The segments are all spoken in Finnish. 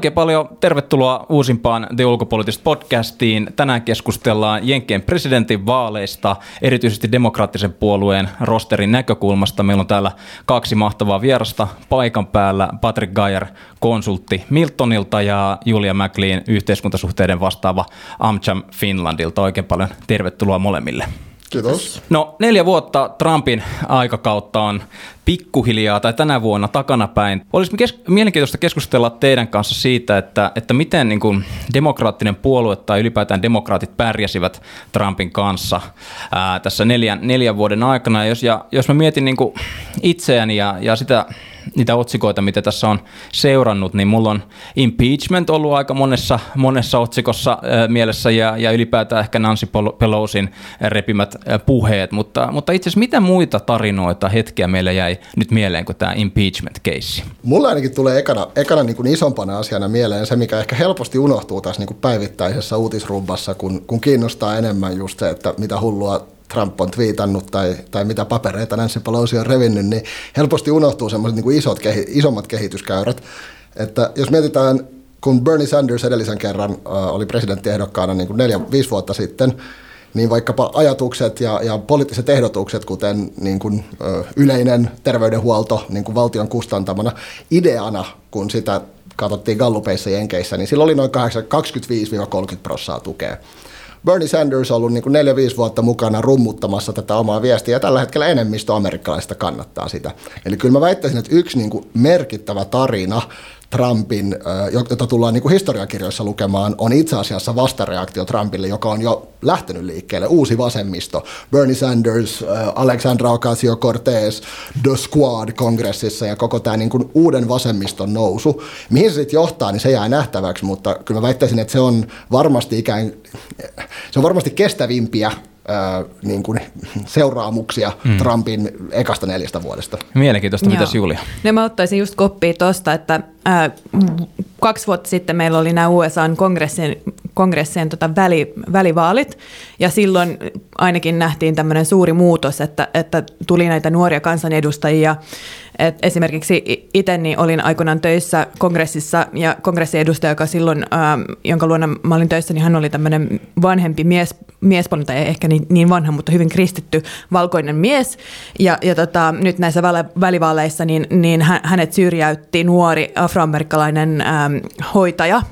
Oikein paljon tervetuloa uusimpaan The Ulkopoliittista podcastiin. Tänään keskustellaan Jenkkien presidentin vaaleista, erityisesti demokraattisen puolueen rosterin näkökulmasta. Meillä on täällä kaksi mahtavaa vierasta paikan päällä. Patrick Geyer, konsultti Miltonilta ja Julia McLean, yhteiskuntasuhteiden vastaava Amcham Finlandilta. Oikein paljon tervetuloa molemmille. Kiitos. No neljä vuotta Trumpin aikakautta on pikkuhiljaa tai tänä vuonna takanapäin. Olisi kes- mielenkiintoista keskustella teidän kanssa siitä, että, että miten niin kuin demokraattinen puolue tai ylipäätään demokraatit pärjäsivät Trumpin kanssa ää, tässä neljän, neljän vuoden aikana. Ja jos, ja, jos mä mietin niin kuin itseäni ja, ja sitä niitä otsikoita, mitä tässä on seurannut, niin mulla on impeachment ollut aika monessa, monessa otsikossa mielessä ja, ja ylipäätään ehkä Nancy Pelosin repimät puheet, mutta, mutta itse asiassa mitä muita tarinoita, hetkiä meillä jäi nyt mieleen kuin tämä impeachment-keissi? Mulla ainakin tulee ekana, ekana niin kuin isompana asiana mieleen se, mikä ehkä helposti unohtuu tässä niin kuin päivittäisessä uutisrumbassa, kun, kun kiinnostaa enemmän just se, että mitä hullua Trump on twiitannut tai, tai mitä papereita Nancy Pelosi on revinnyt, niin helposti unohtuu semmoiset niin isot, isommat kehityskäyrät. Että jos mietitään, kun Bernie Sanders edellisen kerran äh, oli presidenttiehdokkaana niin kuin neljä, viisi vuotta sitten, niin vaikkapa ajatukset ja, ja poliittiset ehdotukset, kuten niin kuin, ö, yleinen terveydenhuolto niin kuin valtion kustantamana ideana, kun sitä katsottiin Gallupeissa Jenkeissä, niin sillä oli noin 25-30 prosenttia tukea. Bernie Sanders on ollut niin 4-5 vuotta mukana rummuttamassa tätä omaa viestiä, ja tällä hetkellä enemmistö amerikkalaista kannattaa sitä. Eli kyllä mä väittäisin, että yksi niin kuin merkittävä tarina Trumpin, jota tullaan niin kuin historiakirjoissa lukemaan, on itse asiassa vastareaktio Trumpille, joka on jo lähtenyt liikkeelle. Uusi vasemmisto, Bernie Sanders, Alexandra Ocasio-Cortez, The Squad kongressissa ja koko tämä niin kuin uuden vasemmiston nousu. Mihin se sitten johtaa, niin se jää nähtäväksi, mutta kyllä mä väittäisin, että se on varmasti ikään, se on varmasti kestävimpiä niin kuin seuraamuksia mm. Trumpin ekasta neljästä vuodesta. Mielenkiintoista, mitä Julia? No mä ottaisin just koppia tuosta, että ää, kaksi vuotta sitten meillä oli nämä USAn kongressien, kongressien tota väli, välivaalit, ja silloin ainakin nähtiin tämmöinen suuri muutos, että, että tuli näitä nuoria kansanedustajia, et esimerkiksi itse niin olin aikoinaan töissä kongressissa ja kongressiedustaja, joka silloin, ähm, jonka luona mä olin töissä, niin hän oli tämmöinen vanhempi mies, miespuolinen, tai ehkä niin, niin vanha, mutta hyvin kristitty valkoinen mies. Ja, ja tota, nyt näissä välivaaleissa niin, niin hänet syrjäytti nuori afroamerikkalainen ähm, hoitaja,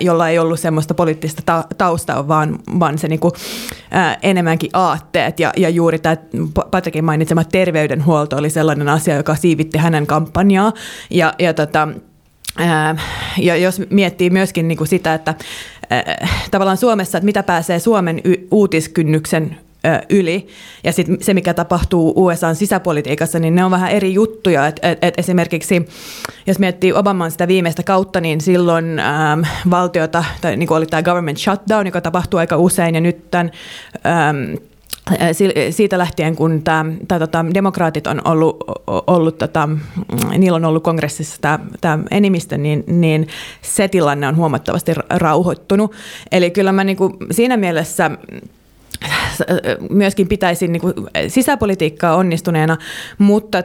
jolla ei ollut semmoista poliittista taustaa, vaan, vaan se niinku, ää, enemmänkin aatteet. Ja, ja juuri tämä Patrikin mainitsema terveydenhuolto oli sellainen asia, joka siivitti hänen kampanjaa. Ja, ja tota, ja jos miettii myöskin niin kuin sitä, että tavallaan Suomessa, että mitä pääsee Suomen uutiskynnyksen yli. Ja sitten se, mikä tapahtuu USAn sisäpolitiikassa, niin ne on vähän eri juttuja. Et, et, et esimerkiksi, jos miettii Obaman sitä viimeistä kautta, niin silloin äm, valtiota, tai niin oli tämä government shutdown, joka tapahtuu aika usein, ja nyt tämän äm, siitä lähtien, kun tämä, tämä tota, demokraatit on ollut, ollut tota, niillä on ollut kongressissa tämä, tämä enemmistö, niin, niin se tilanne on huomattavasti rauhoittunut. Eli kyllä mä niin kuin, siinä mielessä myöskin pitäisin niin kuin sisäpolitiikkaa onnistuneena, mutta,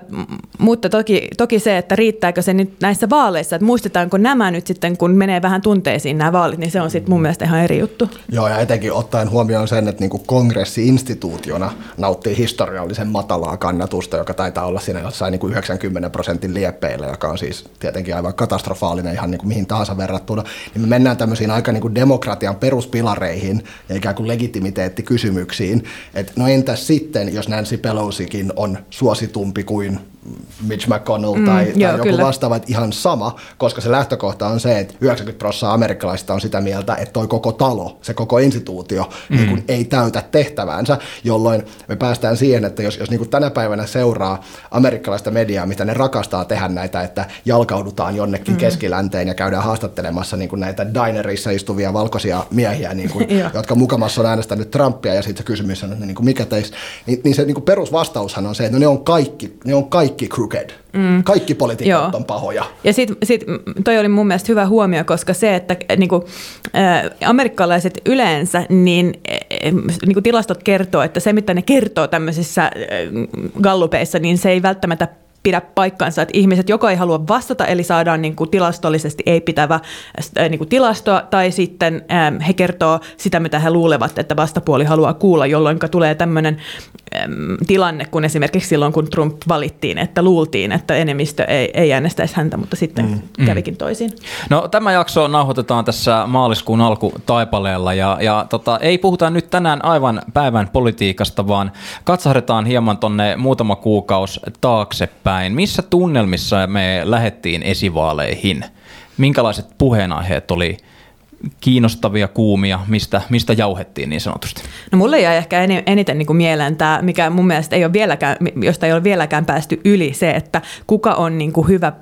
mutta toki, toki se, että riittääkö se nyt näissä vaaleissa, että muistetaanko nämä nyt sitten, kun menee vähän tunteisiin nämä vaalit, niin se on sitten mun mielestä ihan eri juttu. Joo, ja etenkin ottaen huomioon sen, että niin kuin kongressi-instituutiona nauttii historiallisen matalaa kannatusta, joka taitaa olla siinä jossain niin kuin 90 prosentin lieppeillä, joka on siis tietenkin aivan katastrofaalinen ihan niin kuin mihin tahansa verrattuna, niin me mennään tämmöisiin aika niin kuin demokratian peruspilareihin ja ikään kuin legitimiteetti kysymyksiin. Että no entäs sitten, jos Nancy Pelosikin on suositumpi kuin Mitch McConnell mm, tai, joo, tai joku kyllä. vastaava, että ihan sama, koska se lähtökohta on se, että 90 prosenttia amerikkalaisista on sitä mieltä, että toi koko talo, se koko instituutio mm. niin kun ei täytä tehtäväänsä, jolloin me päästään siihen, että jos, jos niin tänä päivänä seuraa amerikkalaista mediaa, mitä ne rakastaa tehdä näitä, että jalkaudutaan jonnekin mm. keskilänteen ja käydään haastattelemassa niin näitä dinerissa istuvia valkoisia miehiä, niin kun, jotka mukamassa on äänestänyt Trumpia ja sitten kysymys on, että niin mikä teistä, niin, niin se niin perusvastaushan on se, että no ne on kaikki, ne on kaikki crooked. Mm. Kaikki poliitikot on pahoja. Ja sitten sit, toi oli mun mielestä hyvä huomio, koska se, että niinku, ä, amerikkalaiset yleensä, niin, ä, niinku tilastot kertoo, että se mitä ne kertoo tämmöisissä ä, gallupeissa, niin se ei välttämättä pidä paikkansa, että ihmiset joko ei halua vastata, eli saadaan niin kuin tilastollisesti ei-pitävä niin kuin tilastoa, tai sitten he kertoo sitä, mitä he luulevat, että vastapuoli haluaa kuulla, jolloin tulee tämmöinen tilanne, kun esimerkiksi silloin, kun Trump valittiin, että luultiin, että enemmistö ei, ei äänestäisi häntä, mutta sitten mm. kävikin toisin. No tämä jakso nauhoitetaan tässä maaliskuun alkutaipaleella, ja, ja tota, ei puhuta nyt tänään aivan päivän politiikasta, vaan katsahdetaan hieman tonne muutama kuukausi taaksepäin näin. Missä tunnelmissa me lähettiin esivaaleihin? Minkälaiset puheenaiheet oli kiinnostavia, kuumia, mistä, mistä jauhettiin niin sanotusti? No mulle jäi ehkä eniten niin kuin mieleen tämä, mikä mun mielestä ei ole vieläkään, josta ei ole vieläkään päästy yli, se, että kuka on niin kuin hyvä,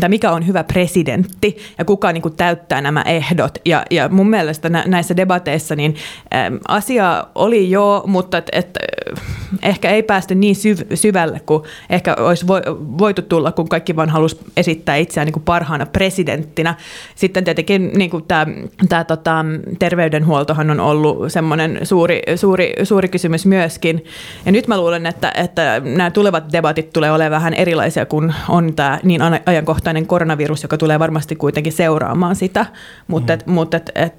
tai mikä on hyvä presidentti ja kuka niin kuin täyttää nämä ehdot. Ja, ja mun mielestä näissä debateissa niin asia oli jo, mutta et, et, ehkä ei päästy niin syv, syvälle kuin ehkä olisi voitu tulla, kun kaikki vaan halusi esittää itseään niin kuin parhaana presidenttinä. Sitten tietenkin niin kuin tämä tämä tota, terveydenhuoltohan on ollut semmoinen suuri, suuri, suuri kysymys myöskin. Ja nyt mä luulen, että, että nämä tulevat debatit tulee olemaan vähän erilaisia, kun on tämä niin ajankohtainen koronavirus, joka tulee varmasti kuitenkin seuraamaan sitä. Mutta, mm. mutta et, et,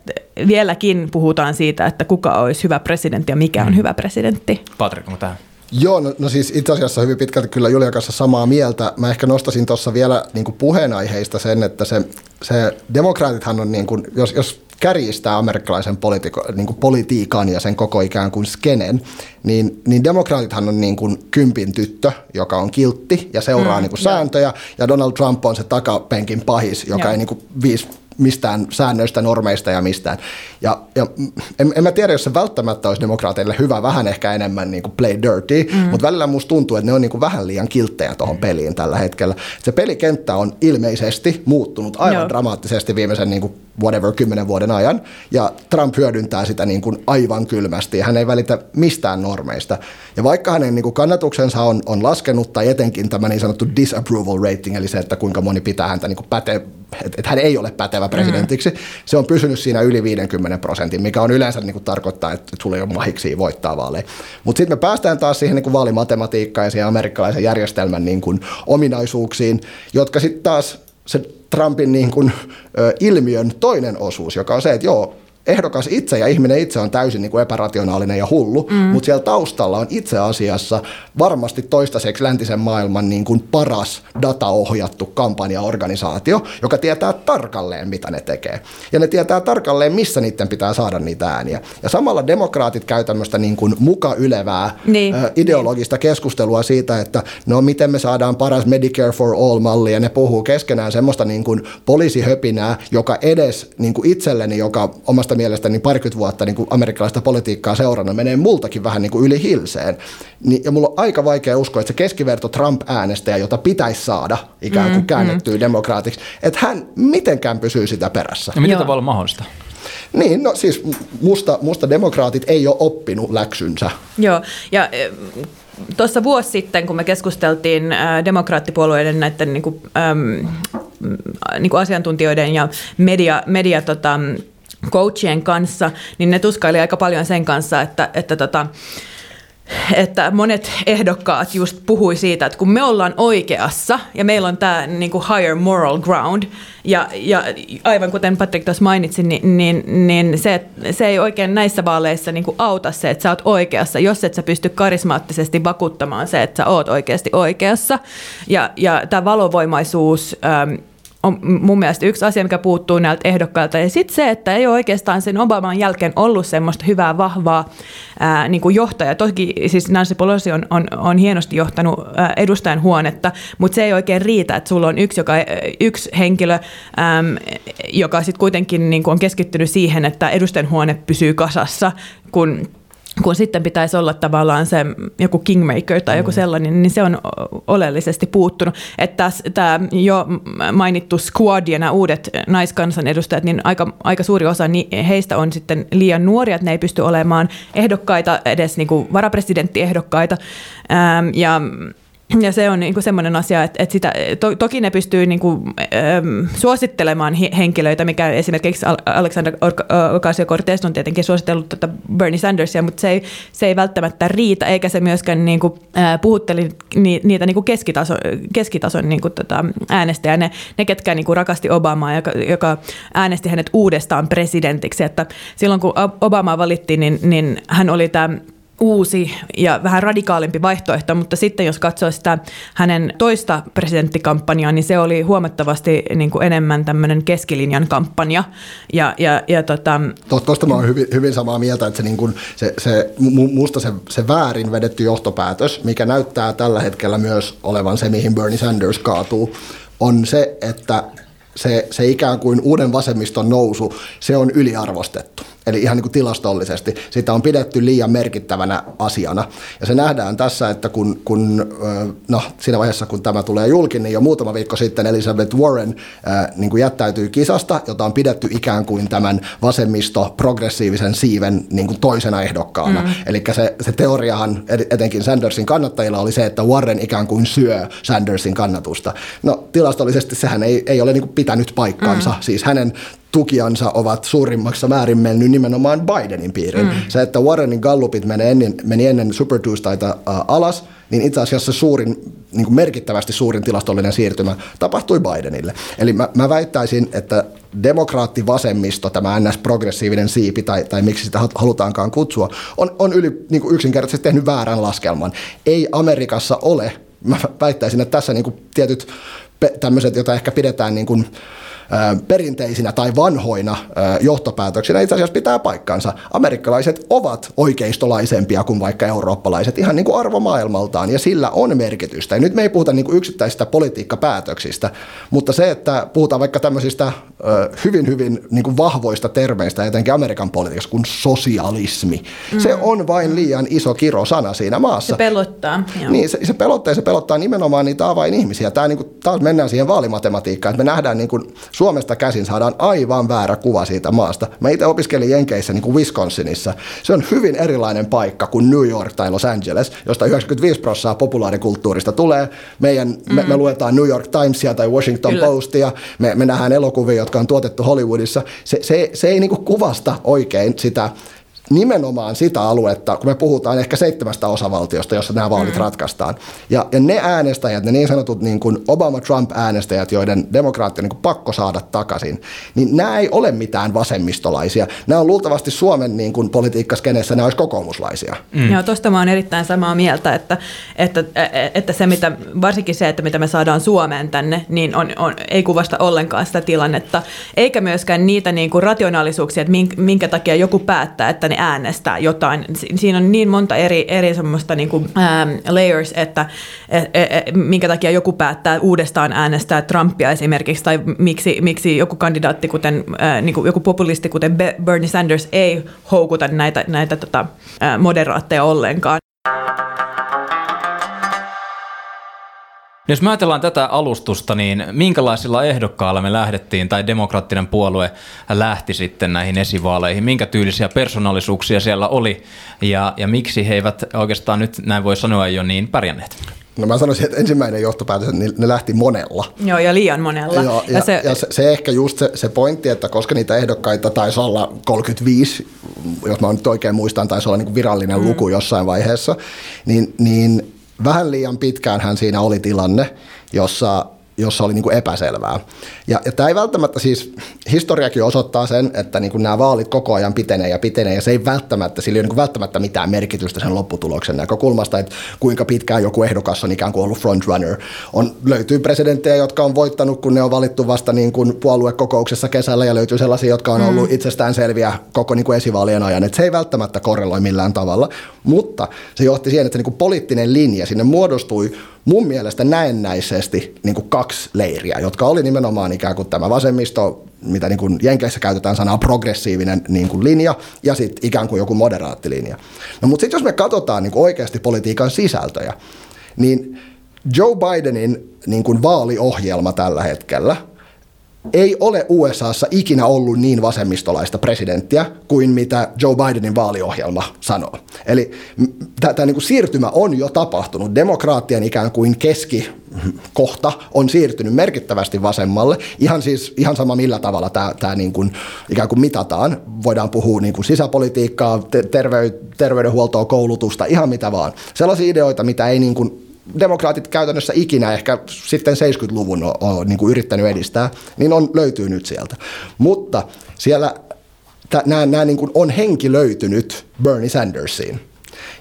vieläkin puhutaan siitä, että kuka olisi hyvä presidentti ja mikä on mm. hyvä presidentti. Patrik, onko tämä? Joo, no, no siis itse asiassa hyvin pitkälti kyllä Julia kanssa samaa mieltä. Mä ehkä nostasin tuossa vielä niin kuin puheenaiheista sen, että se, se demokraatithan on, niin kuin, jos, jos kärjistää amerikkalaisen politiiko, niin kuin politiikan ja sen koko ikään kuin skenen, niin, niin demokraatithan on niin kuin kympin tyttö, joka on kiltti ja seuraa mm, niin kuin sääntöjä, ja Donald Trump on se takapenkin pahis, joka Joo. ei niin kuin viisi mistään säännöistä, normeista ja mistään. Ja, ja en, en mä tiedä, jos se välttämättä olisi demokraateille hyvä, vähän ehkä enemmän niin kuin play dirty, mm. mutta välillä musta tuntuu, että ne on niin kuin vähän liian kilttejä tuohon peliin tällä hetkellä. Se pelikenttä on ilmeisesti muuttunut aivan Joo. dramaattisesti viimeisen niin kuin whatever, kymmenen vuoden ajan, ja Trump hyödyntää sitä niin kuin aivan kylmästi, ja hän ei välitä mistään normeista. Ja vaikka hänen niin kuin kannatuksensa on, on laskenut, tai etenkin tämä niin sanottu disapproval rating, eli se, että kuinka moni pitää häntä niin kuin päte, että, että hän ei ole pätevä presidentiksi, mm. se on pysynyt siinä yli 50 prosentin, mikä on yleensä niin kuin tarkoittaa, että sulla ei ole mahiksi voittaa vaaleja. Mutta sitten me päästään taas siihen niin kuin vaalimatematiikkaan ja siihen amerikkalaisen järjestelmän niin kuin ominaisuuksiin, jotka sitten taas se Trumpin niin kuin, ö, ilmiön toinen osuus, joka on se, että joo, ehdokas itse ja ihminen itse on täysin niin kuin epärationaalinen ja hullu, mm. mutta siellä taustalla on itse asiassa varmasti toistaiseksi läntisen maailman niin kuin paras dataohjattu kampanjaorganisaatio, joka tietää tarkalleen, mitä ne tekee. Ja ne tietää tarkalleen, missä niiden pitää saada niitä ääniä. Ja samalla demokraatit käy tämmöistä niin kuin muka ylevää niin. ideologista keskustelua siitä, että no miten me saadaan paras Medicare for All-malli, ja ne puhuu keskenään semmoista niin kuin poliisihöpinää, joka edes niin kuin itselleni, joka omasta omasta mielestäni niin parikymmentä vuotta niin kuin amerikkalaista politiikkaa seurana menee multakin vähän niin kuin yli hilseen. Niin, ja mulla on aika vaikea uskoa, että se keskiverto Trump-äänestäjä, jota pitäisi saada ikään kuin mm, käännettyä mm. demokraatiksi, että hän mitenkään pysyy sitä perässä. Ja miten tavalla mahdollista? Niin, no siis musta, musta demokraatit ei ole oppinut läksynsä. Joo, ja tuossa vuosi sitten, kun me keskusteltiin demokraattipuolueiden näiden niin kuin, äm, niin kuin asiantuntijoiden ja media, media tota, coachien kanssa, niin ne tuskaili aika paljon sen kanssa, että, että tota, että monet ehdokkaat just puhui siitä, että kun me ollaan oikeassa ja meillä on tämä niin kuin higher moral ground, ja, ja aivan kuten Patrick tuossa mainitsi, niin, niin, niin se, se ei oikein näissä vaaleissa niin kuin auta se, että sä oot oikeassa, jos et sä pysty karismaattisesti vakuuttamaan se, että sä oot oikeasti oikeassa. Ja, ja tämä valovoimaisuus... Ähm, on mun mielestä yksi asia, mikä puuttuu näiltä ehdokkailta. Ja sitten se, että ei ole oikeastaan sen Obaman jälkeen ollut semmoista hyvää, vahvaa ää, niin kuin johtajaa. Toki siis Nancy Pelosi on, on, on hienosti johtanut ää, edustajan huonetta, mutta se ei oikein riitä, että sulla on yksi, joka, yksi henkilö, äm, joka sitten kuitenkin niin kuin on keskittynyt siihen, että edustajan huone pysyy kasassa, kun kun sitten pitäisi olla tavallaan se joku kingmaker tai joku mm. sellainen, niin se on oleellisesti puuttunut. Että tämä jo mainittu squad ja nämä uudet naiskansanedustajat, niin aika, aika suuri osa heistä on sitten liian nuoria, että ne ei pysty olemaan ehdokkaita, edes niin kuin varapresidenttiehdokkaita. Ja ja se on niin kuin semmoinen asia, että, että sitä, to, toki ne pystyy niin kuin, ähm, suosittelemaan hi, henkilöitä, mikä esimerkiksi Alexander Ocasio-Cortez on tietenkin suositellut tätä Bernie Sandersia, mutta se ei, se ei välttämättä riitä, eikä se myöskään niin kuin, äh, puhutteli ni, niitä niin kuin keskitaso, keskitason niin kuin, tota, äänestäjä, ne, ne ketkä niin kuin rakasti Obamaa, joka, joka äänesti hänet uudestaan presidentiksi, että silloin kun Obama valittiin, niin, niin hän oli tämä uusi ja vähän radikaalimpi vaihtoehto, mutta sitten jos katsoo sitä hänen toista presidenttikampanjaa, niin se oli huomattavasti niin kuin enemmän tämmöinen keskilinjan kampanja. Ja, ja, ja tota... Tuosta mä oon hyvin, hyvin samaa mieltä, että se, niin kuin, se, se, musta se, se väärin vedetty johtopäätös, mikä näyttää tällä hetkellä myös olevan se, mihin Bernie Sanders kaatuu, on se, että se, se ikään kuin uuden vasemmiston nousu, se on yliarvostettu. Eli ihan niin kuin tilastollisesti. Sitä on pidetty liian merkittävänä asiana. Ja se nähdään tässä, että kun, kun no, siinä vaiheessa, kun tämä tulee julki, niin jo muutama viikko sitten Elizabeth Warren niin kuin jättäytyy kisasta, jota on pidetty ikään kuin tämän vasemmisto-progressiivisen siiven niin kuin toisena ehdokkaana. Mm. Eli se, se teoriahan etenkin Sandersin kannattajilla oli se, että Warren ikään kuin syö Sandersin kannatusta. No tilastollisesti sehän ei, ei ole niin kuin pitänyt paikkansa. Mm. Siis hänen tukiansa ovat suurimmassa määrin mennyt nimenomaan Bidenin piiriin. Mm. Se, että Warrenin gallupit meni ennen, meni ennen Super Tuesdayta äh, alas, niin itse asiassa suurin, niin kuin merkittävästi suurin tilastollinen siirtymä tapahtui Bidenille. Eli mä, mä väittäisin, että demokraattivasemmisto, tämä NS-progressiivinen siipi, tai, tai miksi sitä halutaankaan kutsua, on, on yli, niin kuin yksinkertaisesti tehnyt väärän laskelman. Ei Amerikassa ole, mä väittäisin, että tässä niin kuin tietyt tämmöiset, joita ehkä pidetään niin kuin, perinteisinä tai vanhoina johtopäätöksinä itse asiassa pitää paikkansa. Amerikkalaiset ovat oikeistolaisempia kuin vaikka eurooppalaiset ihan niin kuin arvomaailmaltaan ja sillä on merkitystä. Ja nyt me ei puhuta niin kuin yksittäisistä politiikkapäätöksistä, mutta se, että puhutaan vaikka tämmöisistä hyvin, hyvin niin kuin vahvoista termeistä, etenkin Amerikan politiikassa, kuin sosialismi. Mm. Se on vain liian iso kirosana siinä maassa. Se pelottaa. Joo. Niin, se, se pelottaa ja se pelottaa nimenomaan niitä avainihmisiä. Tämä niin kuin, taas mennään siihen vaalimatematiikkaan, että me nähdään niin kuin Suomesta käsin saadaan aivan väärä kuva siitä maasta. Mä itse opiskelin Jenkeissä niin kuin Wisconsinissa. Se on hyvin erilainen paikka kuin New York tai Los Angeles, josta 95 prosenttia populaarikulttuurista tulee. Meidän, mm. me, me luetaan New York Timesia tai Washington Kyllä. Postia, me, me nähdään elokuvia, jotka on tuotettu Hollywoodissa. Se, se, se ei niin kuin kuvasta oikein sitä nimenomaan sitä aluetta, kun me puhutaan ehkä seitsemästä osavaltiosta, jossa nämä vaalit mm. ratkaistaan. Ja, ja ne äänestäjät, ne niin sanotut niin kuin Obama-Trump-äänestäjät, joiden demokraatti on niin kuin pakko saada takaisin, niin nämä ei ole mitään vasemmistolaisia. Nämä on luultavasti Suomen niin kuin politiikkaskenessä, nämä olisi kokoomuslaisia. Mm. Joo, tuosta mä oon erittäin samaa mieltä, että, että, että se mitä, varsinkin se, että mitä me saadaan Suomeen tänne, niin on, on, ei kuvasta ollenkaan sitä tilannetta, eikä myöskään niitä niin kuin rationaalisuuksia, että minkä takia joku päättää, että ne äänestää jotain. Siinä on niin monta eri, eri semmoista niin kuin, ähm, layers, että et, et, et, minkä takia joku päättää uudestaan äänestää Trumpia esimerkiksi, tai miksi, miksi joku kandidaatti, kuten äh, niin kuin joku populisti, kuten Bernie Sanders, ei houkuta näitä, näitä tota, äh, moderaatteja ollenkaan. Jos me ajatellaan tätä alustusta, niin minkälaisilla ehdokkailla me lähdettiin tai demokraattinen puolue lähti sitten näihin esivaaleihin? Minkä tyylisiä persoonallisuuksia siellä oli ja, ja miksi he eivät oikeastaan nyt, näin voi sanoa, jo niin pärjänneet? No mä sanoisin, että ensimmäinen johtopäätös, että ne lähti monella. Joo, ja liian monella. Joo, ja, ja, se, ja se, se ehkä just se, se pointti, että koska niitä ehdokkaita taisi olla 35, jos mä nyt oikein muistan, taisi olla niin kuin virallinen mm. luku jossain vaiheessa, niin, niin vähän liian pitkään hän siinä oli tilanne, jossa jossa oli niin kuin epäselvää. Ja, ja tämä ei välttämättä siis, historiakin osoittaa sen, että niin kuin nämä vaalit koko ajan pitenee ja pitenee, ja se ei välttämättä, sillä ei ole niin kuin välttämättä mitään merkitystä sen lopputuloksen näkökulmasta, että kuinka pitkään joku ehdokas on ikään kuin ollut frontrunner. On, löytyy presidenttejä, jotka on voittanut, kun ne on valittu vasta niin kuin puoluekokouksessa kesällä, ja löytyy sellaisia, jotka on ollut mm. itsestään selviä koko niin kuin esivaalien ajan. Että se ei välttämättä korreloi millään tavalla, mutta se johti siihen, että niin kuin poliittinen linja sinne muodostui mun mielestä näennäisesti niin kuin kaksi leiriä, jotka oli nimenomaan ikään kuin tämä vasemmisto, mitä niin kuin Jenkeissä käytetään sanaa progressiivinen niin kuin linja, ja sitten ikään kuin joku moderaattilinja. No mutta sitten jos me katsotaan niin kuin oikeasti politiikan sisältöjä, niin Joe Bidenin niin kuin vaaliohjelma tällä hetkellä ei ole USAssa ikinä ollut niin vasemmistolaista presidenttiä kuin mitä Joe Bidenin vaaliohjelma sanoo. Eli tämä niin siirtymä on jo tapahtunut. Demokraattien ikään kuin keskikohta on siirtynyt merkittävästi vasemmalle. Ihan siis ihan sama millä tavalla tämä, niin kuin, ikään kuin mitataan. Voidaan puhua niin kuin sisäpolitiikkaa, terve, terveydenhuoltoa, koulutusta, ihan mitä vaan. Sellaisia ideoita, mitä ei niin kuin demokraatit käytännössä ikinä ehkä sitten 70-luvun on, on niin kuin yrittänyt edistää, niin on, löytyy nyt sieltä. Mutta siellä nämä, nämä niin kuin on henki löytynyt Bernie Sandersiin.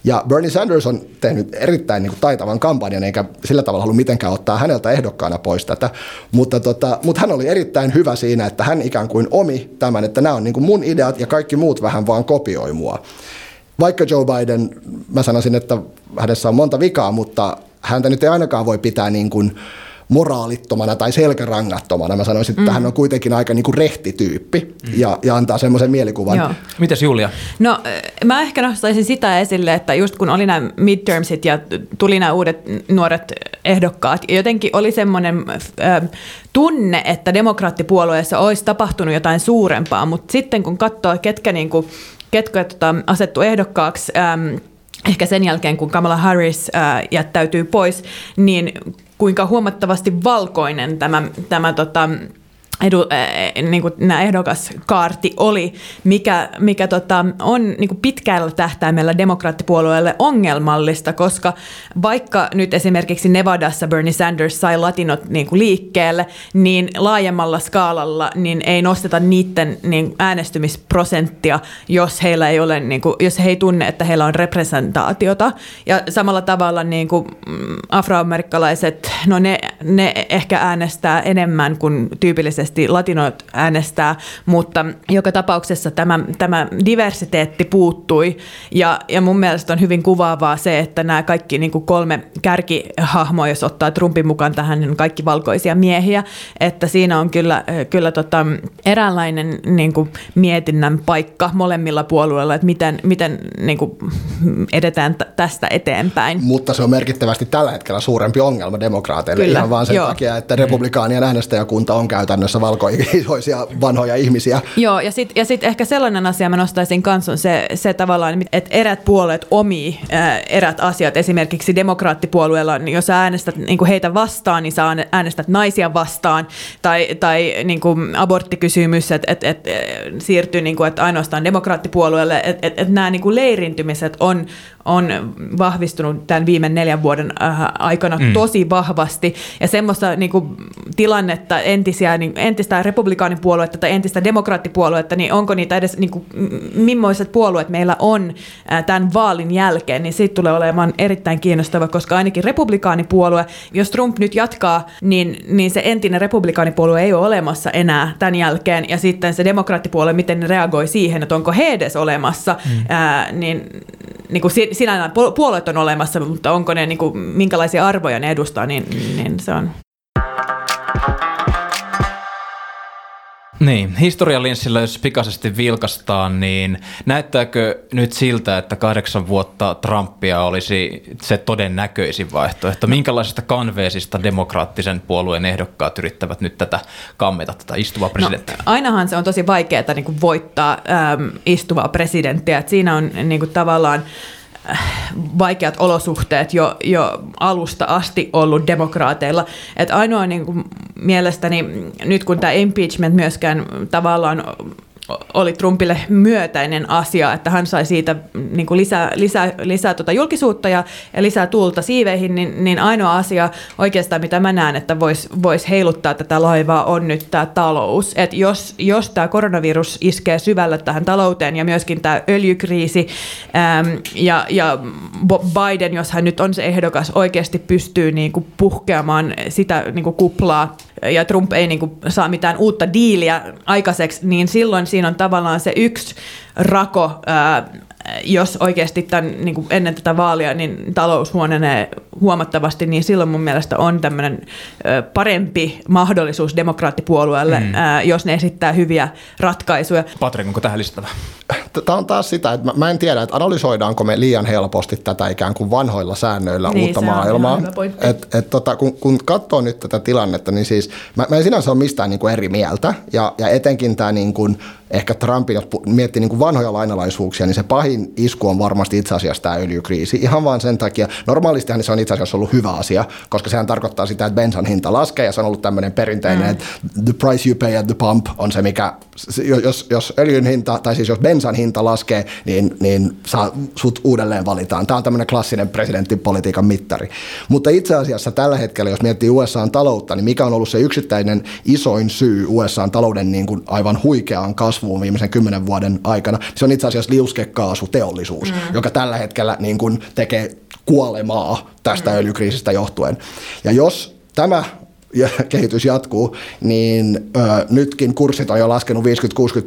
Ja Bernie Sanders on tehnyt erittäin niin kuin taitavan kampanjan, eikä sillä tavalla halua mitenkään ottaa häneltä ehdokkaana pois tätä, mutta, tota, mutta hän oli erittäin hyvä siinä, että hän ikään kuin omi tämän, että nämä on niin kuin mun ideat ja kaikki muut vähän vaan kopioi mua. Vaikka Joe Biden, mä sanoisin, että hänessä on monta vikaa, mutta häntä nyt ei ainakaan voi pitää niin kuin moraalittomana tai selkärangattomana. Mä sanoisin, että mm. hän on kuitenkin aika niin kuin rehtityyppi mm. ja, ja antaa semmoisen mielikuvan. Joo. Mitäs Julia? No mä ehkä nostaisin sitä esille, että just kun oli nämä midtermsit ja tuli nämä uudet nuoret ehdokkaat, jotenkin oli semmoinen äh, tunne, että demokraattipuolueessa olisi tapahtunut jotain suurempaa, mutta sitten kun katsoo, ketkä, niin kuin, ketkä tota, asettu ehdokkaaksi, ähm, ehkä sen jälkeen, kun Kamala Harris ää, jättäytyy pois, niin kuinka huomattavasti valkoinen tämä, tämä tota, edu, äh, niin kuin nämä ehdokaskaarti oli, mikä, mikä tota, on niin kuin pitkällä tähtäimellä demokraattipuolueelle ongelmallista, koska vaikka nyt esimerkiksi Nevadassa Bernie Sanders sai latinot niin kuin liikkeelle, niin laajemmalla skaalalla niin ei nosteta niiden niin äänestymisprosenttia, jos heillä ei ole, niin kuin, jos he ei tunne, että heillä on representaatiota. Ja samalla tavalla niin kuin mm, afroamerikkalaiset, no ne, ne ehkä äänestää enemmän kuin tyypillisesti ilmeisesti latinoit äänestää, mutta joka tapauksessa tämä, tämä diversiteetti puuttui ja, ja mun mielestä on hyvin kuvaavaa se, että nämä kaikki niin kuin kolme kärkihahmoa, jos ottaa Trumpin mukaan tähän, niin kaikki valkoisia miehiä, että siinä on kyllä, kyllä tota, eräänlainen niin kuin mietinnän paikka molemmilla puolueilla, että miten, miten niin kuin edetään t- tästä eteenpäin. Mutta se on merkittävästi tällä hetkellä suurempi ongelma demokraateille kyllä, ihan vaan sen joo. takia, että republikaanien äänestäjäkunta on käytännössä valkoihoisia vanhoja ihmisiä. Joo, ja sitten ja sit ehkä sellainen asia mä nostaisin kanssa on se, se tavallaan, että erät puolueet omii äh, erät asiat. Esimerkiksi demokraattipuolueella, niin jos sä äänestät niin kuin heitä vastaan, niin sä äänestät naisia vastaan. Tai, tai niin kuin aborttikysymys, että et, et, siirtyy niin kuin, että ainoastaan demokraattipuolueelle. Että et, et nämä niin kuin leirintymiset on, on vahvistunut tämän viime neljän vuoden äh, aikana mm. tosi vahvasti. Ja semmoista niin kuin, tilannetta, entisiä, niin, entistä republikaanipuoluetta tai entistä demokraattipuoluetta, niin onko niitä edes, niin kuin, millaiset puolueet meillä on tämän vaalin jälkeen, niin siitä tulee olemaan erittäin kiinnostava, koska ainakin republikaanipuolue, jos Trump nyt jatkaa, niin, niin se entinen republikaanipuolue ei ole olemassa enää tämän jälkeen, ja sitten se demokraattipuolue, miten ne reagoi siihen, että onko he edes olemassa, mm. ää, niin, niin kuin sinällään puolueet on olemassa, mutta onko ne, niin kuin, minkälaisia arvoja ne edustaa, niin, niin se on. Niin, historialinssillä jos pikaisesti vilkastaan, niin näyttääkö nyt siltä, että kahdeksan vuotta Trumpia olisi se todennäköisin vaihtoehto? Minkälaisesta kanveesista demokraattisen puolueen ehdokkaat yrittävät nyt tätä kammeta, tätä istuvaa no, presidenttiä? No, ainahan se on tosi vaikeaa niin kuin voittaa äm, istuvaa presidenttiä. Et siinä on niin kuin, tavallaan vaikeat olosuhteet jo, jo alusta asti ollut demokraateilla. Et ainoa niin kuin, mielestäni, nyt kun tämä impeachment myöskään tavallaan oli Trumpille myötäinen asia, että hän sai siitä niin kuin lisää, lisää, lisää tuota julkisuutta ja, ja lisää tuulta siiveihin, niin, niin ainoa asia oikeastaan, mitä mä näen, että voisi vois heiluttaa tätä laivaa, on nyt tämä talous. Et jos, jos tämä koronavirus iskee syvällä tähän talouteen ja myöskin tämä öljykriisi äm, ja, ja Biden, jos hän nyt on se ehdokas, oikeasti pystyy niin kuin puhkeamaan sitä niin kuin kuplaa ja Trump ei niin kuin saa mitään uutta diiliä aikaiseksi, niin silloin siinä on tavallaan se yksi rako, ää, jos oikeasti tämän, niin kuin ennen tätä vaalia niin talous huonenee huomattavasti, niin silloin mun mielestä on tämmöinen parempi mahdollisuus demokraattipuolueelle, mm. ää, jos ne esittää hyviä ratkaisuja. Patrik, onko tähän lisättävä? tämä on taas sitä, että mä, en tiedä, että analysoidaanko me liian helposti tätä ikään kuin vanhoilla säännöillä Niin, uutta maailmaa. Et, et tota, kun, kun katsoo nyt tätä tilannetta, niin siis mä, mä en sinänsä ole mistään niin kuin eri mieltä, ja, ja etenkin tämä niin kuin, ehkä Trumpin, jos miettii niin kuin vanhoja lainalaisuuksia, niin se pahin isku on varmasti itse asiassa tämä öljykriisi. Ihan vaan sen takia, normaalistihan se on itse asiassa ollut hyvä asia, koska sehän tarkoittaa sitä, että bensan hinta laskee, ja se on ollut tämmöinen perinteinen, mm. että the price you pay at the pump on se, mikä, jos, jos öljyn hinta, tai siis jos bensan hinta laskee, niin, niin saa, sut uudelleen valitaan. Tämä on tämmöinen klassinen presidenttipolitiikan mittari. Mutta itse asiassa tällä hetkellä, jos miettii USAn taloutta, niin mikä on ollut se yksittäinen isoin syy USAn talouden niin kuin aivan huikeaan kasvuun viimeisen kymmenen vuoden aikana, se on itse asiassa liuskekaasuteollisuus, mm. joka tällä hetkellä niin kuin tekee kuolemaa tästä mm. öljykriisistä johtuen. Ja jos tämä ja kehitys jatkuu, niin ö, nytkin kurssit on jo laskenut 50-60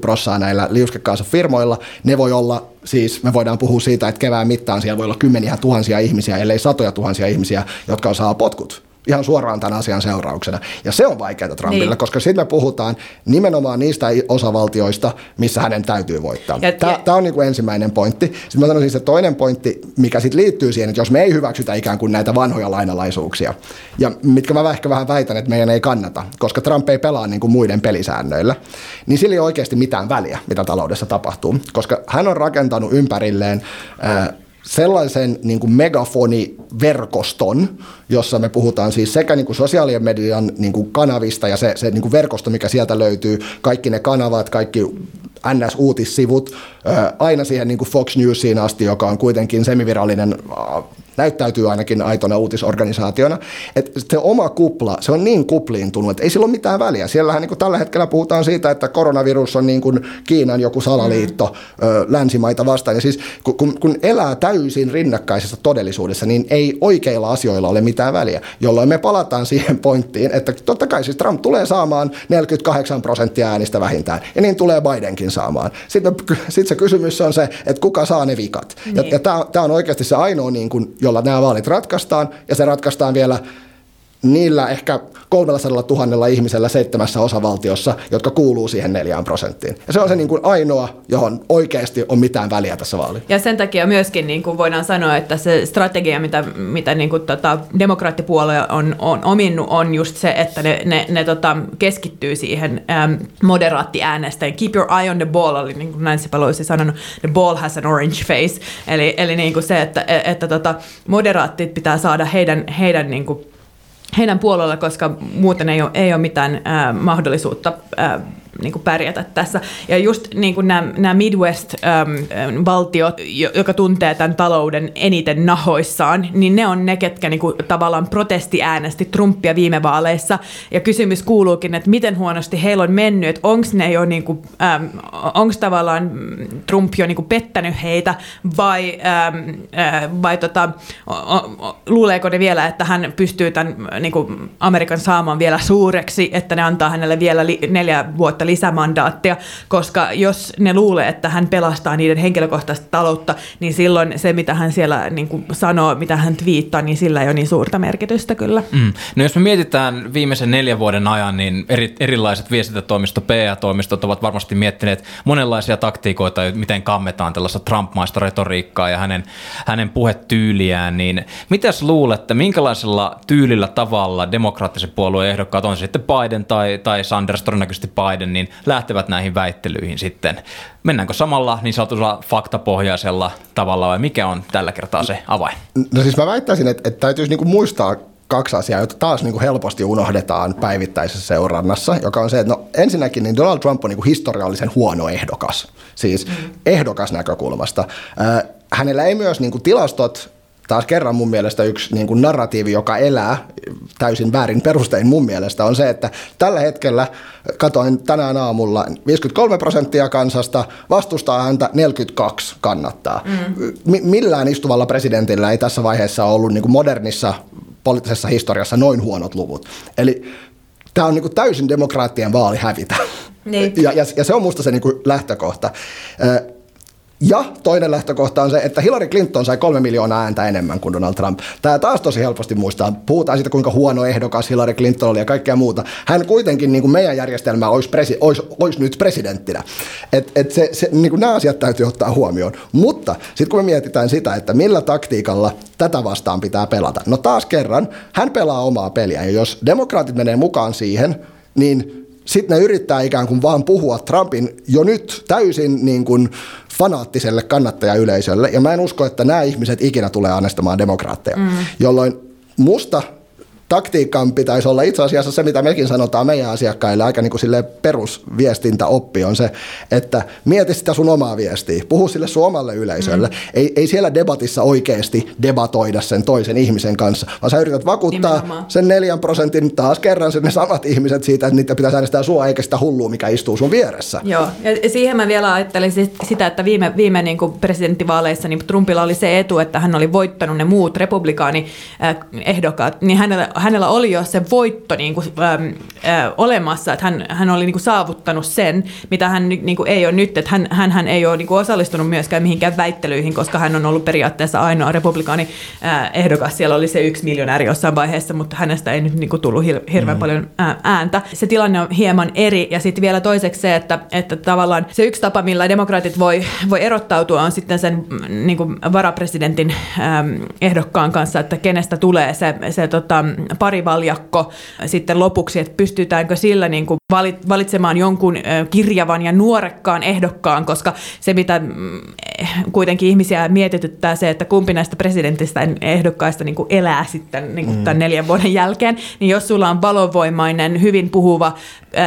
prossaa näillä liuskekaasufirmoilla. Ne voi olla, siis me voidaan puhua siitä, että kevään mittaan siellä voi olla kymmeniä tuhansia ihmisiä, ellei satoja tuhansia ihmisiä, jotka saa potkut ihan suoraan tämän asian seurauksena. Ja se on vaikeaa Trumpille, niin. koska sitten me puhutaan nimenomaan niistä osavaltioista, missä hänen täytyy voittaa. Tämä on niin kuin ensimmäinen pointti. Sitten mä sanoisin, että toinen pointti, mikä sitten liittyy siihen, että jos me ei hyväksytä ikään kuin näitä vanhoja lainalaisuuksia, ja mitkä mä ehkä vähän väitän, että meidän ei kannata, koska Trump ei pelaa niin kuin muiden pelisäännöillä, niin sillä ei ole oikeasti mitään väliä, mitä taloudessa tapahtuu, koska hän on rakentanut ympärilleen ää, sellaisen niin kuin megafoniverkoston, jossa me puhutaan siis sekä niin kuin sosiaalisen median niin kuin kanavista ja se, se niin kuin verkosto, mikä sieltä löytyy, kaikki ne kanavat, kaikki NS-uutissivut, aina siihen niin kuin Fox Newsiin asti, joka on kuitenkin semivirallinen näyttäytyy ainakin aitona uutisorganisaationa, että se oma kupla, se on niin kupliintunut, että ei sillä ole mitään väliä. Siellähän niin kuin tällä hetkellä puhutaan siitä, että koronavirus on niin kuin Kiinan joku salaliitto mm. ö, länsimaita vastaan. Ja siis kun, kun elää täysin rinnakkaisessa todellisuudessa, niin ei oikeilla asioilla ole mitään väliä, jolloin me palataan siihen pointtiin, että totta kai siis Trump tulee saamaan 48 prosenttia äänistä vähintään, ja niin tulee Bidenkin saamaan. Sitten, sitten se kysymys on se, että kuka saa ne vikat. Niin. Ja, ja tämä on oikeasti se ainoa niin kuin jolla nämä vaalit ratkaistaan, ja se ratkaistaan vielä niillä ehkä 300 000 ihmisellä seitsemässä osavaltiossa, jotka kuuluu siihen neljään prosenttiin. Ja se on se niin kuin ainoa, johon oikeasti on mitään väliä tässä vaalissa. Ja sen takia myöskin niin kuin voidaan sanoa, että se strategia, mitä, mitä niin kuin tota, demokraattipuolue on, on ominnut, on just se, että ne, ne, ne tota, keskittyy siihen äm, moderaattiäänestäjien. Keep your eye on the ball, oli niin kuin Nancy Pelosi sanonut, the ball has an orange face. Eli, eli niin kuin se, että, että, että tota, moderaattit pitää saada heidän, heidän niin kuin heidän puolella, koska muuten ei ole, ei ole mitään ää, mahdollisuutta ää, niin kuin pärjätä tässä. Ja just niin kuin nämä, nämä Midwest-valtiot, jotka tuntee tämän talouden eniten nahoissaan, niin ne on ne, ketkä niin kuin tavallaan protestiäänesti Trumpia viime vaaleissa. Ja kysymys kuuluukin, että miten huonosti heillä on mennyt, että onko ne jo niin kuin, ähm, onko tavallaan Trump jo niin kuin pettänyt heitä vai, ähm, äh, vai tota, o, o, luuleeko ne vielä, että hän pystyy tämän niin kuin Amerikan saamaan vielä suureksi, että ne antaa hänelle vielä li, neljä vuotta lisämandaattia, koska jos ne luulee, että hän pelastaa niiden henkilökohtaista taloutta, niin silloin se, mitä hän siellä niin kuin sanoo, mitä hän twiittaa, niin sillä ei ole niin suurta merkitystä kyllä. Mm. No jos me mietitään viimeisen neljän vuoden ajan, niin eri, erilaiset viestintätoimisto, PA-toimistot ovat varmasti miettineet monenlaisia taktiikoita, miten kammetaan tällaista Trump-maista retoriikkaa ja hänen, hänen puhetyyliään, niin mitäs luulette, minkälaisella tyylillä tavalla demokraattisen puolueen ehdokkaat, on sitten Biden tai, tai Sanders, todennäköisesti Biden, niin lähtevät näihin väittelyihin sitten. Mennäänkö samalla niin sanotulla faktapohjaisella tavalla vai mikä on tällä kertaa se avain? No siis mä väittäisin, että, että täytyisi niinku muistaa kaksi asiaa, joita taas niin kuin helposti unohdetaan päivittäisessä seurannassa, joka on se, että no ensinnäkin niin Donald Trump on niin kuin historiallisen huono ehdokas, siis ehdokas näkökulmasta. Äh, hänellä ei myös niin kuin tilastot taas kerran mun mielestä yksi niin kuin narratiivi, joka elää täysin väärin perustein mun mielestä, on se, että tällä hetkellä, katoin tänään aamulla, 53 prosenttia kansasta vastustaa häntä, 42 kannattaa. Mm. millään istuvalla presidentillä ei tässä vaiheessa ollut niin kuin modernissa poliittisessa historiassa noin huonot luvut. Eli tämä on niin kuin täysin demokraattien vaali hävitä. Niin. Ja, ja, ja se on musta se niin kuin lähtökohta. Ja toinen lähtökohta on se, että Hillary Clinton sai kolme miljoonaa ääntä enemmän kuin Donald Trump. Tämä taas tosi helposti muistaa. Puhutaan siitä, kuinka huono ehdokas Hillary Clinton oli ja kaikkea muuta. Hän kuitenkin, niin kuin meidän järjestelmä, olisi, presi, olisi, olisi nyt presidenttinä. Et, et se, se, niin kuin nämä asiat täytyy ottaa huomioon. Mutta sitten kun me mietitään sitä, että millä taktiikalla tätä vastaan pitää pelata. No taas kerran, hän pelaa omaa peliä. Ja jos demokraatit menee mukaan siihen, niin sitten ne yrittää ikään kuin vaan puhua Trumpin jo nyt täysin niin kuin fanaattiselle kannattajayleisölle, ja mä en usko, että nämä ihmiset ikinä tulee äänestämään demokraatteja, mm. jolloin musta taktiikan pitäisi olla itse asiassa se, mitä mekin sanotaan meidän asiakkaille, aika niin kuin sille perusviestintäoppi on se, että mieti sitä sun omaa viestiä, puhu sille suomalle yleisölle. Mm. Ei, ei siellä debatissa oikeasti debatoida sen toisen ihmisen kanssa, vaan sä yrität vakuuttaa Nimenomaan. sen neljän prosentin taas kerran sen ne samat ihmiset siitä, että niitä pitäisi äänestää sua eikä sitä hullua, mikä istuu sun vieressä. Joo, ja siihen mä vielä ajattelin sitä, että viime, viime niin kuin presidenttivaaleissa niin Trumpilla oli se etu, että hän oli voittanut ne muut republikaani ehdokkaat, niin hänellä hänellä oli jo se voitto niin kuin, äm, ä, olemassa, että hän, hän oli niin kuin, saavuttanut sen, mitä hän niin kuin, ei ole nyt, että hän, hän, hän ei ole niin kuin, osallistunut myöskään mihinkään väittelyihin, koska hän on ollut periaatteessa ainoa republikaani ä, ehdokas. Siellä oli se yksi miljonääri jossain vaiheessa, mutta hänestä ei nyt niin kuin, tullut hir- hirveän mm. paljon ä, ääntä. Se tilanne on hieman eri, ja sitten vielä toiseksi se, että, että tavallaan se yksi tapa, millä demokraatit voi, voi erottautua, on sitten sen niin kuin, varapresidentin äm, ehdokkaan kanssa, että kenestä tulee se, se tota, parivaljakko sitten lopuksi, että pystytäänkö sillä niin kuin valitsemaan jonkun kirjavan ja nuorekkaan ehdokkaan, koska se mitä mm, kuitenkin ihmisiä mietityttää se, että kumpi näistä presidentistä ehdokkaista niin kuin elää sitten niin kuin tämän mm. neljän vuoden jälkeen, niin jos sulla on valovoimainen, hyvin puhuva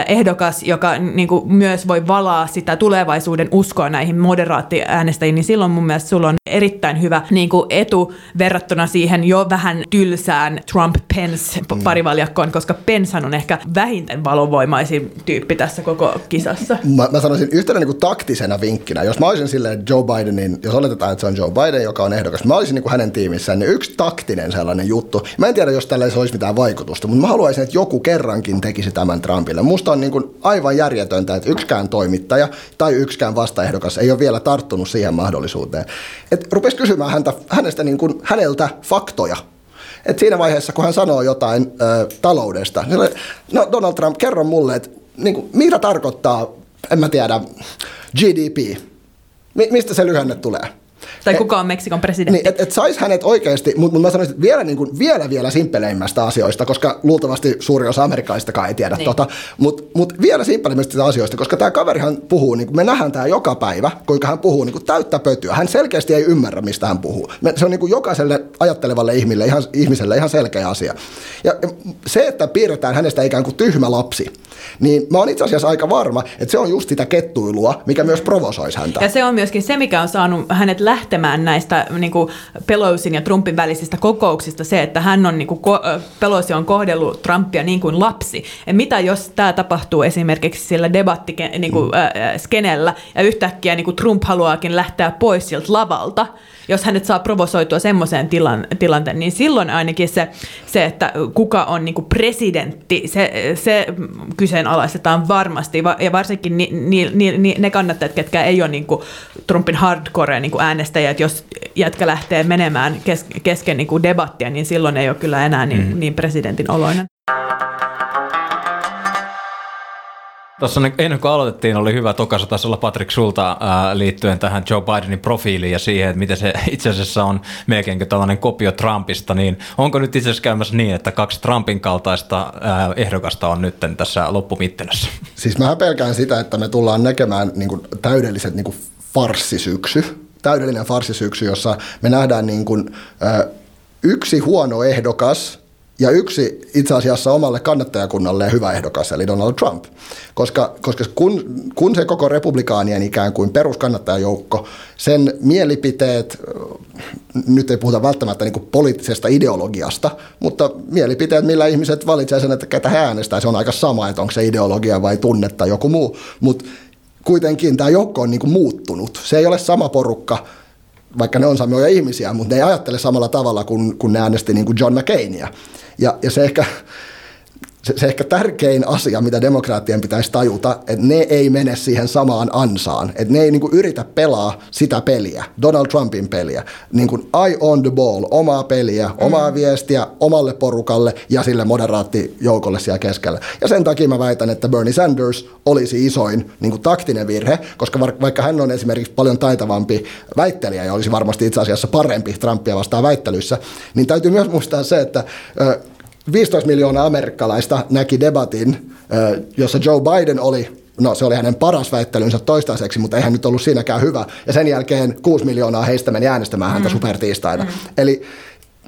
ehdokas, joka niin kuin myös voi valaa sitä tulevaisuuden uskoa näihin moderaattiäänestäjiin, niin silloin mun mielestä sulla on erittäin hyvä niin kuin etu verrattuna siihen jo vähän tylsään Trump-Pence-parivaljakkoon, koska Pence on ehkä vähintään valovoimaisin tyyppi tässä koko kisassa. Mä, mä sanoisin yhtenä niin kuin taktisena vinkkinä, jos mä olisin silleen Joe Bidenin, jos oletetaan, että se on Joe Biden, joka on ehdokas, mä olisin niin kuin hänen tiimissään, niin yksi taktinen sellainen juttu. Mä en tiedä, jos tällä ei olisi mitään vaikutusta, mutta mä haluaisin, että joku kerrankin tekisi tämän Trumpille. Musta on niin kuin aivan järjetöntä, että yksikään toimittaja tai yksikään vastaehdokas ei ole vielä tarttunut siihen mahdollisuuteen. Et rupesi kysymään häntä, hänestä niin kuin, häneltä faktoja. Et siinä vaiheessa, kun hän sanoo jotain ö, taloudesta, niin no Donald Trump, kerro mulle, että niin kuin, mitä tarkoittaa, en mä tiedä, GDP. Mi- mistä se lyhenne tulee? Tai kuka on Meksikon presidentti. Niin, että et sais hänet oikeasti, mutta mut mä sanoisin, että vielä, niin kuin, vielä vielä simppeleimmistä asioista, koska luultavasti suuri osa amerikkalaisistakaan ei tiedä niin. tota, mutta mut vielä simppeleimmistä asioista, koska tämä kaverihan puhuu, niin kuin me nähdään tämä joka päivä, kuinka hän puhuu niin kuin täyttä pötyä. Hän selkeästi ei ymmärrä, mistä hän puhuu. Me, se on niin kuin jokaiselle ajattelevalle ihmille, ihan, ihmiselle ihan selkeä asia. Ja, ja se, että piirretään hänestä ikään kuin tyhmä lapsi, niin mä oon itse asiassa aika varma, että se on just sitä kettuilua, mikä myös provosoisi häntä. Ja se on myöskin se, mikä on saanut hänet lähtemään näistä niin kuin Pelosin ja Trumpin välisistä kokouksista, se, että hän on, niin kuin, Pelosi on kohdellut Trumpia niin kuin lapsi. Ja mitä jos tämä tapahtuu esimerkiksi sillä debattiskenellä niin kuin, äh, skenellä, ja yhtäkkiä niin kuin Trump haluaakin lähteä pois sieltä lavalta, jos hänet saa provosoitua semmoiseen tilan, tilanteen, niin silloin ainakin se, se että kuka on niin kuin presidentti, se, se kyseenalaistetaan varmasti, ja varsinkin ni, ni, ni, ni, ne kannattajat, ketkä ei ole niin kuin Trumpin hardcore niin kuin äänestäjä, että jos jätkä lähtee menemään kes, kesken niin kuin debattia, niin silloin ei ole kyllä enää niin, mm. niin presidentin oloinen. Tuossa ennen kuin aloitettiin, oli hyvä tokassa taisi olla Patrick Sulta ää, liittyen tähän Joe Bidenin profiiliin ja siihen, että miten se itse asiassa on melkein tällainen kopio Trumpista, niin onko nyt itse asiassa käymässä niin, että kaksi Trumpin kaltaista ää, ehdokasta on nyt tässä loppumittelössä? Siis mä pelkään sitä, että me tullaan näkemään niin kuin, täydelliset niin kuin farssisyksy, täydellinen farssisyksy, jossa me nähdään niin kuin, ää, yksi huono ehdokas – ja yksi itse asiassa omalle kannattajakunnalle hyvä ehdokas, eli Donald Trump. Koska, koska kun, kun se koko republikaanien ikään kuin peruskannattajajoukko, sen mielipiteet, nyt ei puhuta välttämättä niin poliittisesta ideologiasta, mutta mielipiteet, millä ihmiset valitsevat sen, että ketä he äänestää, se on aika sama, että onko se ideologia vai tunne tai joku muu. Mutta kuitenkin tämä joukko on niin kuin muuttunut. Se ei ole sama porukka, vaikka ne on samoja ihmisiä, mutta ne ei ajattele samalla tavalla kuin kun ne äänesti niin kuin John McCainia. Ja, ja se ehkä se, se ehkä tärkein asia, mitä demokraattien pitäisi tajuta, että ne ei mene siihen samaan ansaan. Että ne ei niin kuin yritä pelaa sitä peliä, Donald Trumpin peliä. Niin kuin eye on the ball, omaa peliä, omaa mm. viestiä omalle porukalle ja sille moderaattijoukolle siellä keskellä. Ja sen takia mä väitän, että Bernie Sanders olisi isoin niin kuin taktinen virhe, koska vaikka hän on esimerkiksi paljon taitavampi väittelijä ja olisi varmasti itse asiassa parempi Trumpia vastaan väittelyissä, niin täytyy myös muistaa se, että 15 miljoonaa amerikkalaista näki debatin, jossa Joe Biden oli No se oli hänen paras väittelynsä toistaiseksi, mutta eihän nyt ollut siinäkään hyvä. Ja sen jälkeen 6 miljoonaa heistä meni äänestämään häntä mm. supertiistaina. Mm. Eli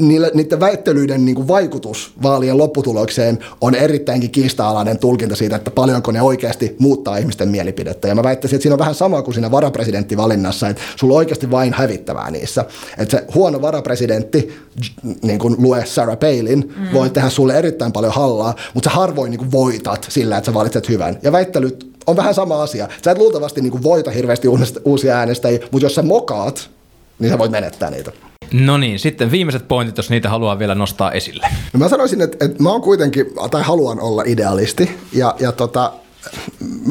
niiden väittelyiden niin kuin vaikutus vaalien lopputulokseen on erittäinkin kiista-alainen tulkinta siitä, että paljonko ne oikeasti muuttaa ihmisten mielipidettä. Ja mä väittäisin, että siinä on vähän sama kuin siinä varapresidenttivalinnassa, että sulla on oikeasti vain hävittävää niissä. Että se huono varapresidentti, niin kuin lue Sarah Palin, mm. voi tehdä sulle erittäin paljon hallaa, mutta sä harvoin niin kuin voitat sillä, että sä valitset hyvän. Ja väittelyt on vähän sama asia. Sä et luultavasti niin kuin voita hirveästi uusia äänestäjiä, mutta jos sä mokaat, niin sä voit menettää niitä. No niin, sitten viimeiset pointit, jos niitä haluaa vielä nostaa esille. No mä sanoisin, että, että mä oon kuitenkin, tai haluan olla idealisti, ja, ja tota,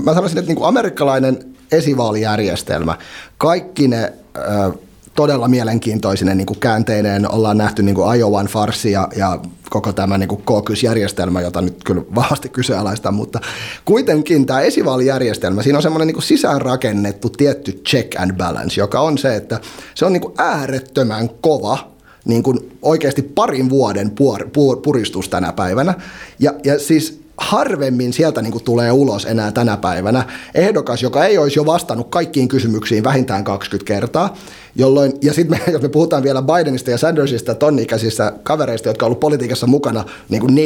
mä sanoisin, että niin kuin amerikkalainen esivaalijärjestelmä, kaikki ne... Ö, todella mielenkiintoisinen niin kuin käänteineen. Ollaan nähty niin kuin Iowan farsi ja, ja koko tämä niin kuin järjestelmä jota nyt kyllä vahvasti kyseenalaistan, mutta kuitenkin tämä esivaalijärjestelmä, siinä on semmoinen niin sisäänrakennettu tietty check and balance, joka on se, että se on niin kuin äärettömän kova niin kuin oikeasti parin vuoden puor, puor, puristus tänä päivänä. Ja, ja siis harvemmin sieltä niin kuin tulee ulos enää tänä päivänä. Ehdokas, joka ei olisi jo vastannut kaikkiin kysymyksiin vähintään 20 kertaa, jolloin, ja sitten me, jos me puhutaan vielä Bidenista ja Sandersista, tonnikäisistä kavereista, jotka ovat olleet politiikassa mukana niin kuin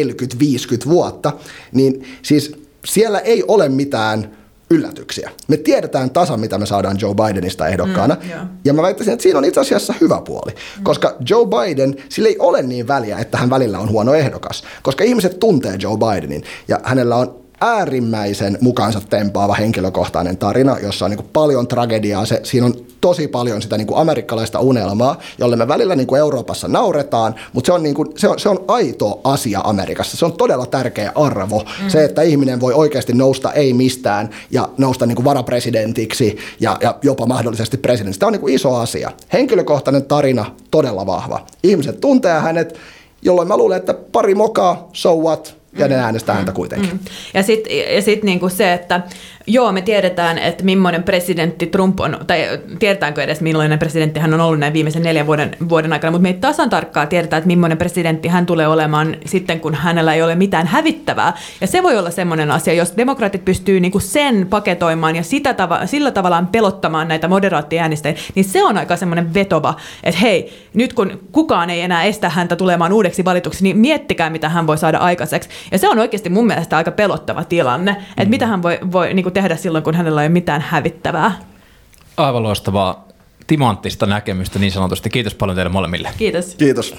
40-50 vuotta, niin siis siellä ei ole mitään yllätyksiä. Me tiedetään tasan, mitä me saadaan Joe Bidenista ehdokkaana. Mm, yeah. Ja mä väittäisin, että siinä on itse asiassa hyvä puoli. Mm. Koska Joe Biden, sillä ei ole niin väliä, että hän välillä on huono ehdokas. Koska ihmiset tuntee Joe Bidenin ja hänellä on äärimmäisen mukaansa tempaava henkilökohtainen tarina, jossa on niin paljon tragediaa. Se, siinä on tosi paljon sitä niin kuin amerikkalaista unelmaa, jolle me välillä niin kuin Euroopassa nauretaan, mutta se on, niin kuin, se, on, se on aito asia Amerikassa. Se on todella tärkeä arvo. Mm. Se, että ihminen voi oikeasti nousta ei mistään ja nousta niin kuin varapresidentiksi ja, ja jopa mahdollisesti presidentiksi. Tämä on niin kuin iso asia. Henkilökohtainen tarina, todella vahva. Ihmiset tuntee hänet, jolloin mä luulen, että pari mokaa, so what, ja ne äänestää häntä kuitenkin. Mm. Ja sitten ja sit niinku se, että joo, me tiedetään, että millainen presidentti Trump on, tai tiedetäänkö edes millainen presidentti hän on ollut näin viimeisen neljän vuoden, vuoden aikana, mutta me ei tasan tarkkaan tiedetä, että millainen presidentti hän tulee olemaan sitten, kun hänellä ei ole mitään hävittävää. Ja se voi olla semmoinen asia, jos demokraatit pystyy niinku sen paketoimaan ja sitä tava, sillä tavallaan pelottamaan näitä moderaattiäänestäjiä, niin se on aika semmoinen vetova, että hei, nyt kun kukaan ei enää estä häntä tulemaan uudeksi valituksi, niin miettikää, mitä hän voi saada aikaiseksi. Ja se on oikeasti mun mielestä aika pelottava tilanne, että mm. mitä hän voi, voi niin kuin tehdä silloin, kun hänellä ei ole mitään hävittävää. Aivan loistavaa timanttista näkemystä niin sanotusti. Kiitos paljon teille molemmille. Kiitos. Kiitos.